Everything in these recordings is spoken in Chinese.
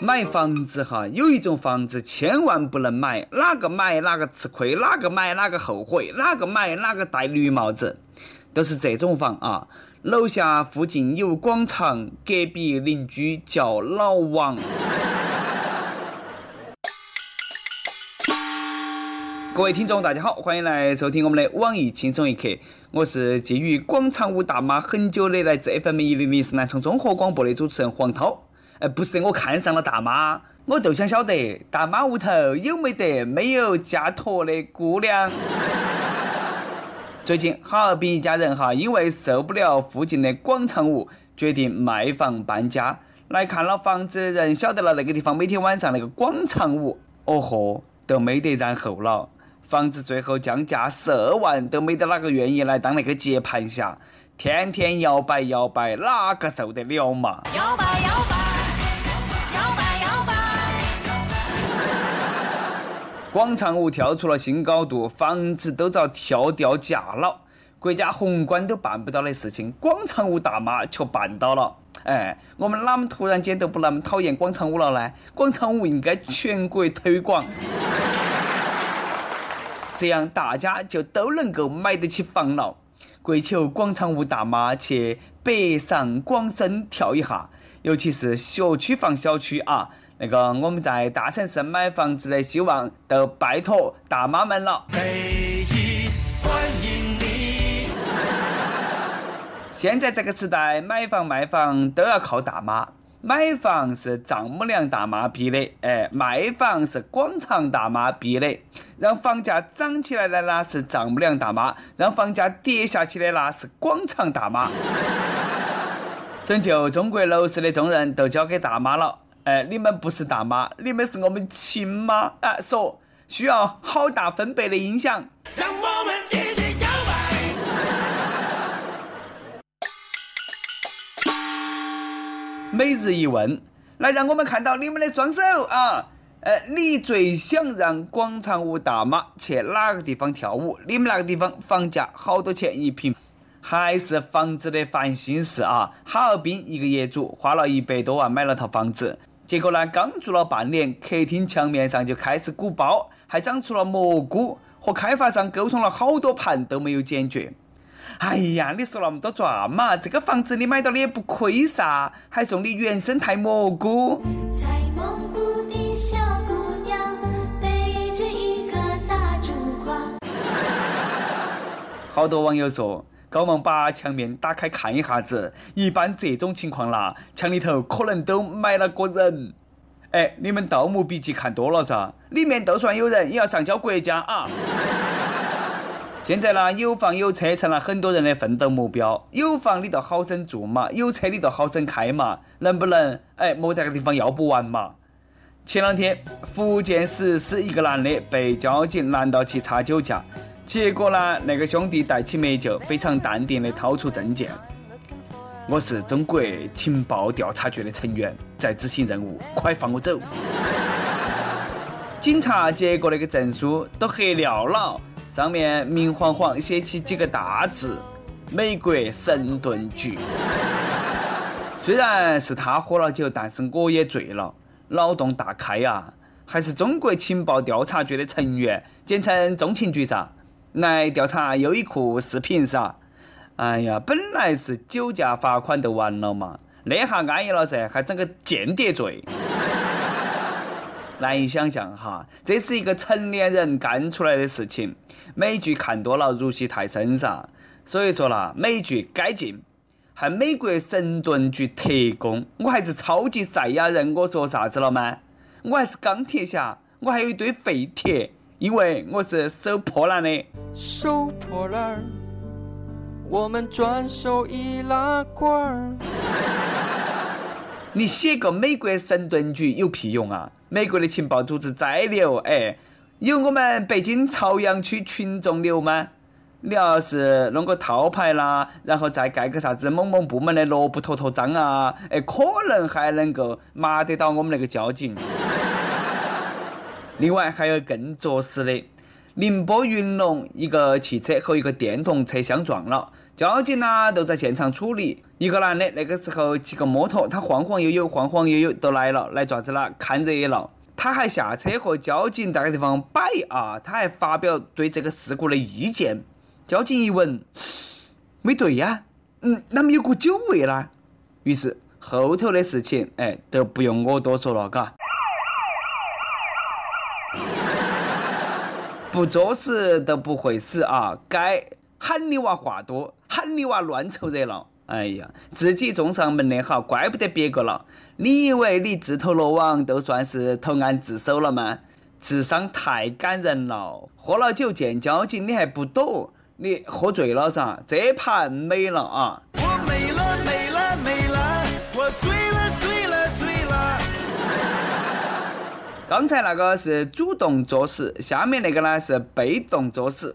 买房子哈，有一种房子千万不能买，哪个买哪个吃亏，哪个买哪个后悔，哪个买哪个戴绿帽子，都是这种房啊。楼下附近有广场，隔壁邻居叫老王。各位听众，大家好，欢迎来收听我们的网易轻松一刻。我是觊觎广场舞大妈很久的来自 FM 一零零四南充综合广播的主持人黄涛。呃，不是我看上了大妈，我就想晓得大妈屋头有没得没有嫁托的姑娘。最近哈尔滨一家人哈，因为受不了附近的广场舞，决定卖房搬家。来看了房子的人晓得了那个地方每天晚上那个广场舞，哦豁，都没得然后了。房子最后降价十二万，都没得哪个愿意来当那个接盘侠，天天摇摆摇摆，哪个受得了嘛？摇摆摇摆。广场舞跳出了新高度，房子都遭跳掉价了。国家宏观都办不到的事情，广场舞大妈却办到了。哎，我们哪么突然间都不那么讨厌广场舞了呢？广场舞应该全国推广，这样大家就都能够买得起房了。跪求广场舞大妈去北上广深跳一下，尤其是学区房小区啊。那个我们在大城市买房子的希望都拜托大妈们了。北京欢迎你。现在这个时代，买房卖房都要靠大妈。买房是丈母娘大妈逼的，哎，卖房是广场大妈逼的。让房价涨起来的那是丈母娘大妈，让房价跌下去的那是广场大妈。拯救中国楼市的重任都交给大妈了。哎，你们不是大妈，你们是我们亲妈啊！说需要好大分贝的音响。每日一问，来让我们看到你们的双手啊！呃，你最想让广场舞大妈去哪个地方跳舞？你们那个地方房价好多钱一平？还是房子的烦心事啊！哈尔滨一个业主花了一百多万买了套房子。结果呢，刚住了半年，客厅墙面上就开始鼓包，还长出了蘑菇，和开发商沟通了好多盘都没有解决。哎呀，你说那么多赚嘛？这个房子你买到的也不亏噻，还送你原生态蘑菇。在蒙古的小姑娘背着一个大竹筐。好多网友说。高忙把墙面打开看一下子，一般这种情况啦，墙里头可能都埋了个人。哎，你们《盗墓笔记》看多了噻，里面就算有人，也要上交国家啊。现在呢，有房有车成了很多人的奋斗目标。有房你就好生住嘛，有车你就好生开嘛，能不能？哎，莫在个地方要不完嘛。前两天，福建石狮一个男的被交警拦到去查酒驾。结果呢？那个兄弟带起美酒，非常淡定的掏出证件。我是中国情报调查局的成员，在执行任务，快放我走！警察接过那个证书，都黑掉了，上面明晃晃写起几个大字：美国神盾局。虽然是他喝了酒，但是我也醉了，脑洞大开呀！还是中国情报调查局的成员，简称中情局噻。来调查优衣库视频噻！哎呀，本来是酒驾罚款就完了嘛，那下安逸了噻，还整个间谍罪。难以想象哈，这是一个成年人干出来的事情。美剧看多了，入戏太深噻。所以说啦，美剧改进。还美国神盾局特工，我还是超级赛亚人，我说啥子了吗？我还是钢铁侠，我还有一堆废铁。因为我是收破烂的。收破烂，我们转手易拉罐儿。你写个美国神盾局有屁用啊？美国的情报组织再牛，哎，有我们北京朝阳区群众牛吗？你要是弄个套牌啦，然后再盖个啥子某某部门的萝卜头头章啊，哎，可能还能够麻得到我们那个交警。另外还有更作死的，宁波云龙一个汽车和一个电动车相撞了，交警呢都在现场处理。一个男的那个时候骑个摩托，他晃晃悠悠，晃晃悠悠都来了，来爪子了？看热闹。他还下车和交警在个地方摆啊，他还发表对这个事故的意见。交警一闻，没对呀，嗯，哪么有股酒味呢？于是后头的事情，哎，都不用我多说了，嘎。不作死都不会死啊！该喊你娃话多，喊你娃乱凑热闹。哎呀，自己送上门的好，怪不得别个了。你以为你自投罗网都算是投案自首了吗？智商太感人了！喝了酒见交警你还不躲？你喝醉了噻？这盘没了啊！我没了没了没了，我醉了刚才那个是主动作死，下面那个呢是被动作死。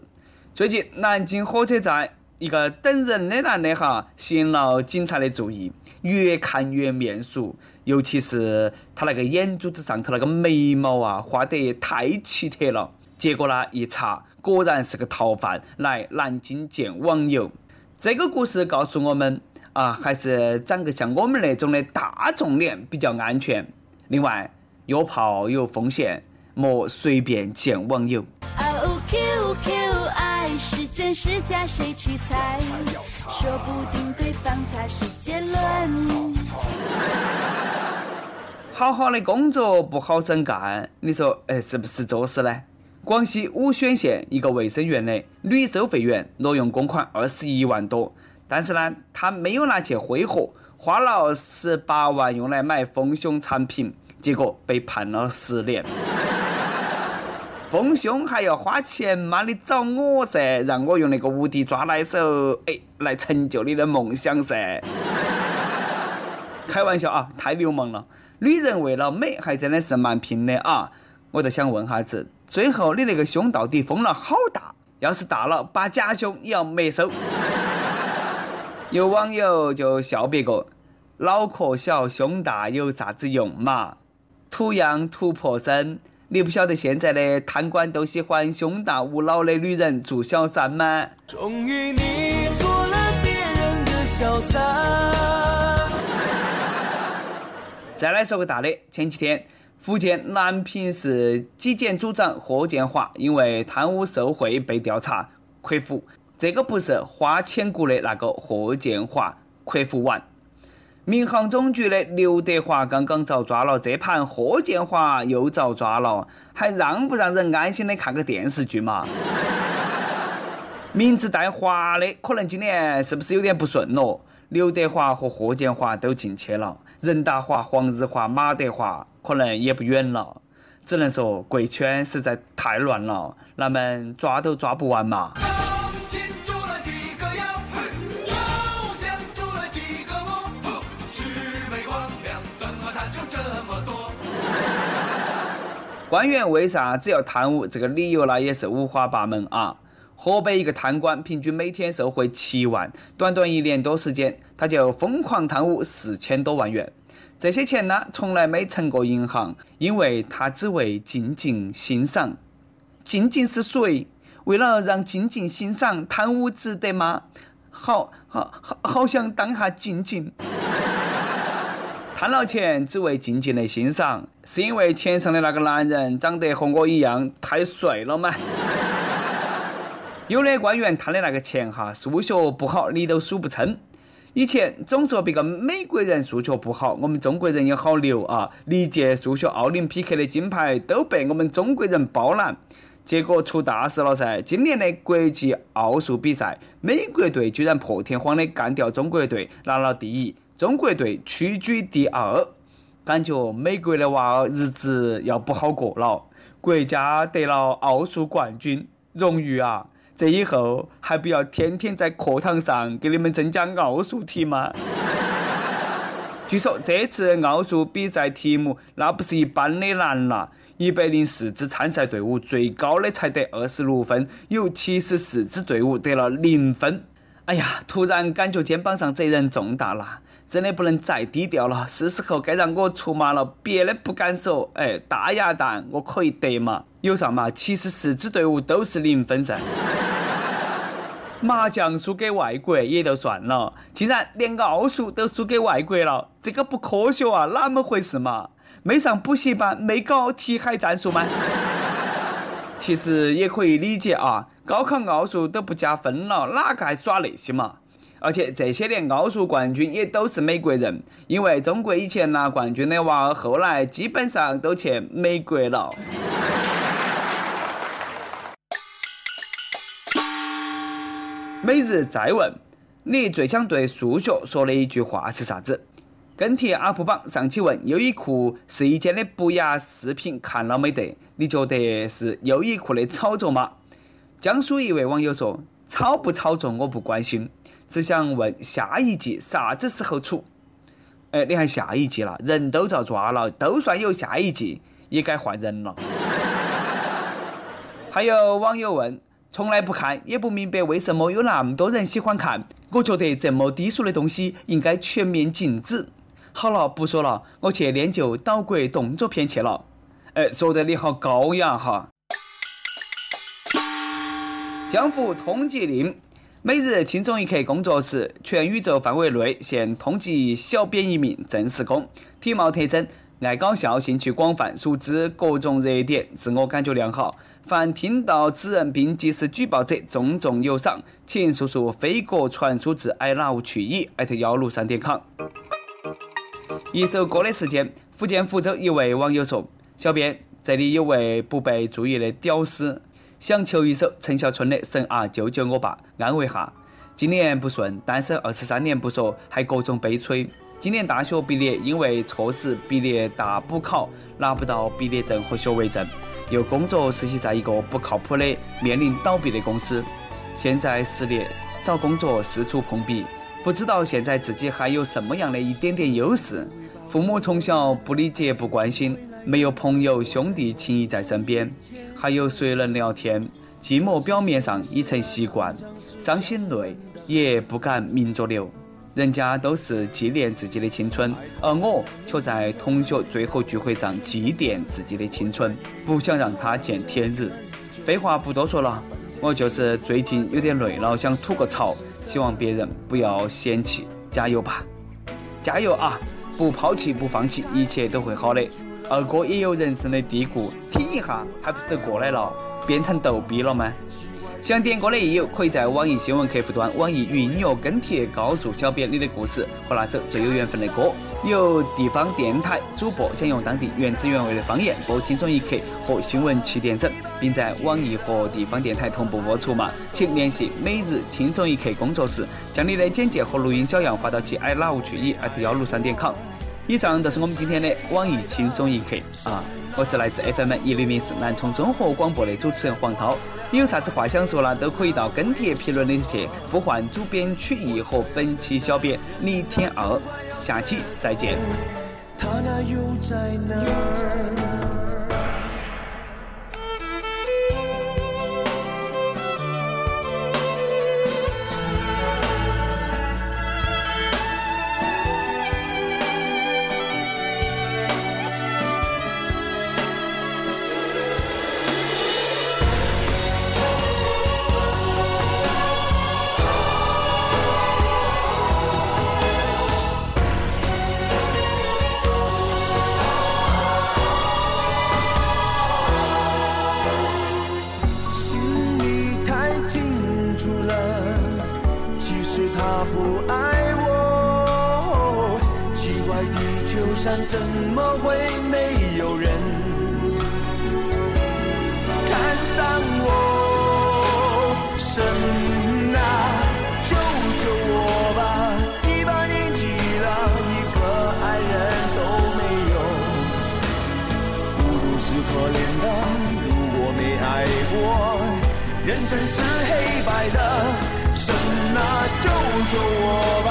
最近南京火车站一个等人的男的哈，吸引了警察的注意，越看越面熟，尤其是他那个眼珠子上头那个眉毛啊，画得太奇特了。结果呢？一查，果然是个逃犯来南京见网友。这个故事告诉我们啊，还是长个像我们那种的大众脸比较安全。另外，约炮有风险，莫随便见网友。哦，Q Q，爱是真是假，谁去猜？说不定对方他是杰伦。好好的工作不好生干，你说，哎，是不是作死呢？广西武宣县一个卫生院的女收费员挪用公款二十一万多，但是呢，她没有拿去挥霍，花了十八万用来买丰胸产品，结果被判了十年。丰胸还要花钱吗？你找我噻，让我用那个无敌抓奶手，哎，来成就你的梦想噻。开玩笑啊，太流氓了！女人为了美，还真的是蛮拼的啊。我就想问哈子，最后你那个胸到底封了好大？要是大了，把假胸也要没收。有网友就笑别个，脑壳小胸大有啥子用嘛？图样图破身，你不晓得现在的贪官都喜欢胸大无脑的女人做小三吗？终于你做了别人的小三。再来说个大的，前几天。福建南平市纪检组长霍建华因为贪污受贿被调查ခွ服，这个不是花千骨的那个霍建华ခွ服完。民航总局的刘德华刚刚遭抓了，这盘霍建华又遭抓了，还让不让人安心的看个电视剧嘛？名字带华的，可能今年是不是有点不顺咯？刘德华和霍建华都进去了，任达华、黄日华、马德华。可能也不远了，只能说贵圈实在太乱了，那们抓都抓不完嘛。官员为啥只要贪污？这个理由呢也是五花八门啊。河北一个贪官平均每天受贿七万，短短一年多时间，他就疯狂贪污四千多万元。这些钱呢，从来没存过银行，因为他只为静静欣赏。静静是谁？为了让静静欣赏，贪污值得吗？好好好，好想当下静静。贪了钱只为静静的欣赏，是因为钱上的那个男人长得和我一样太帅了吗？有的官员贪的那个钱哈，数学不好，你都数不清。以前总说别个美国人数学不好，我们中国人也好牛啊！历届数学奥林匹克的金牌都被我们中国人包揽，结果出大事了噻！今年的国际奥数比赛，美国队居然破天荒的干掉中国队，拿了第一，中国队屈居第二。感觉美国的娃儿日子要不好过了，国家得了奥数冠军荣誉啊！这以后还不要天天在课堂上给你们增加奥数题吗？据说这次奥数比赛题目那不是一般的难了，一百零四支参赛队伍最高的才得二十六分，有七十四支队伍得了零分。哎呀，突然感觉肩膀上责任重大了。真的不能再低调了，是时候该让我出马了。别的不敢说，哎，大鸭蛋我可以得嘛？有啥嘛？其实四支队伍都是零分噻。麻将输给外国也就算了，竟然连奥数都输给外国了，这个不科学啊！哪么回事嘛？没上补习班，没搞题海战术吗？其实也可以理解啊，高考奥数都不加分了，哪个还耍那些嘛？而且这些年奥数冠军也都是美国人，因为中国以前拿冠军的娃儿后来基本上都去美国了。每日再问：你最想对数学说的一句话是啥子？跟帖 UP 榜上期问：优衣库试衣间的不雅视频看了没得？你觉得是优衣库的炒作吗？江苏一位网友说：炒不炒作我不关心。只想问下一季啥子时候出？哎，你看下一季了，人都遭抓了，都算有下一季，也该换人了。还有网友问，从来不看，也不明白为什么有那么多人喜欢看。我觉得这么低俗的东西应该全面禁止。好了，不说了，我去练就岛国动作片去了。哎，说得你好高雅哈。江湖通缉令。每日轻松一刻工作室，全宇宙范围内现通缉小编一名，正式工，体貌特征爱搞笑，兴趣广泛，熟知各种热点，自我感觉良好。凡听到此人并及时举报者，重重有赏。请速速飞鸽传书至 i love 去矣艾特幺六三点 com。一首歌的时间，福建福州一位网友说：“小编，这里有位不被注意的屌丝。”想求一首陈小春的《神啊救救我吧》，安慰下。今年不顺，单身二十三年不说，还各种悲催。今年大学毕业，因为错失毕业大补考，拿不到毕业证和学位证，又工作实习在一个不靠谱的、面临倒闭的公司。现在失业，找工作四处碰壁，不知道现在自己还有什么样的一点点优势。父母从小不理解、不关心。没有朋友兄弟情谊在身边，还有谁能聊天？寂寞表面上已成习惯，伤心泪也不敢明着流。人家都是纪念自己的青春，而我却在同学最后聚会上祭奠自己的青春，不想让他见天日。废话不多说了，我就是最近有点累了，想吐个槽，希望别人不要嫌弃，加油吧，加油啊！不抛弃，不放弃，一切都会好的。二哥也有人生的低谷，挺一下，还不是都过来了？变成逗逼了吗？想点歌的益友，可以在网易新闻客户端、网易云音乐跟帖告诉小编你的故事和那首最有缘分的歌。有地方电台主播想用当地原汁原味的方言播《轻松一刻》和新闻七点整，并在网易和地方电台同步播出嘛？请联系每日轻松一刻工作室，将你的简介和录音小样发到其 i love 去以艾特幺六三点 com。以上就是我们今天的网易轻松一刻啊！我是来自 FM 一零零四南充综合广播的主持人黄涛。你有啥子话想说呢？都可以到跟帖评论里去呼唤主编曲艺和本期小编李天二。下期再见。他那又在哪怎么会没有人看上我？神啊，救救我吧！一把年纪了，一个爱人都没有，孤独是可怜的。如果没爱过，人生是黑白的。神啊，救救我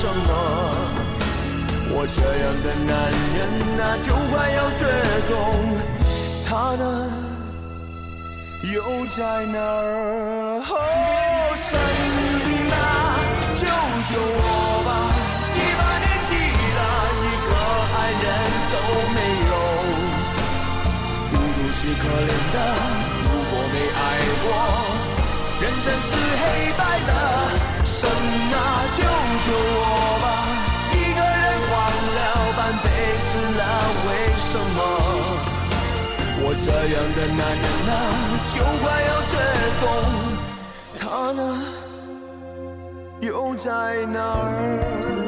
什么我这样的男人啊，就快要绝种？他呢，又在哪儿？哦，神呐，救救我吧！一把年纪了，一个爱人都没有，孤独是可怜的。如果没爱过，人生是黑白的，神啊，救救我吧！一个人荒了半辈子了，为什么？我这样的男人啊，就快要绝种，他呢，又在哪儿？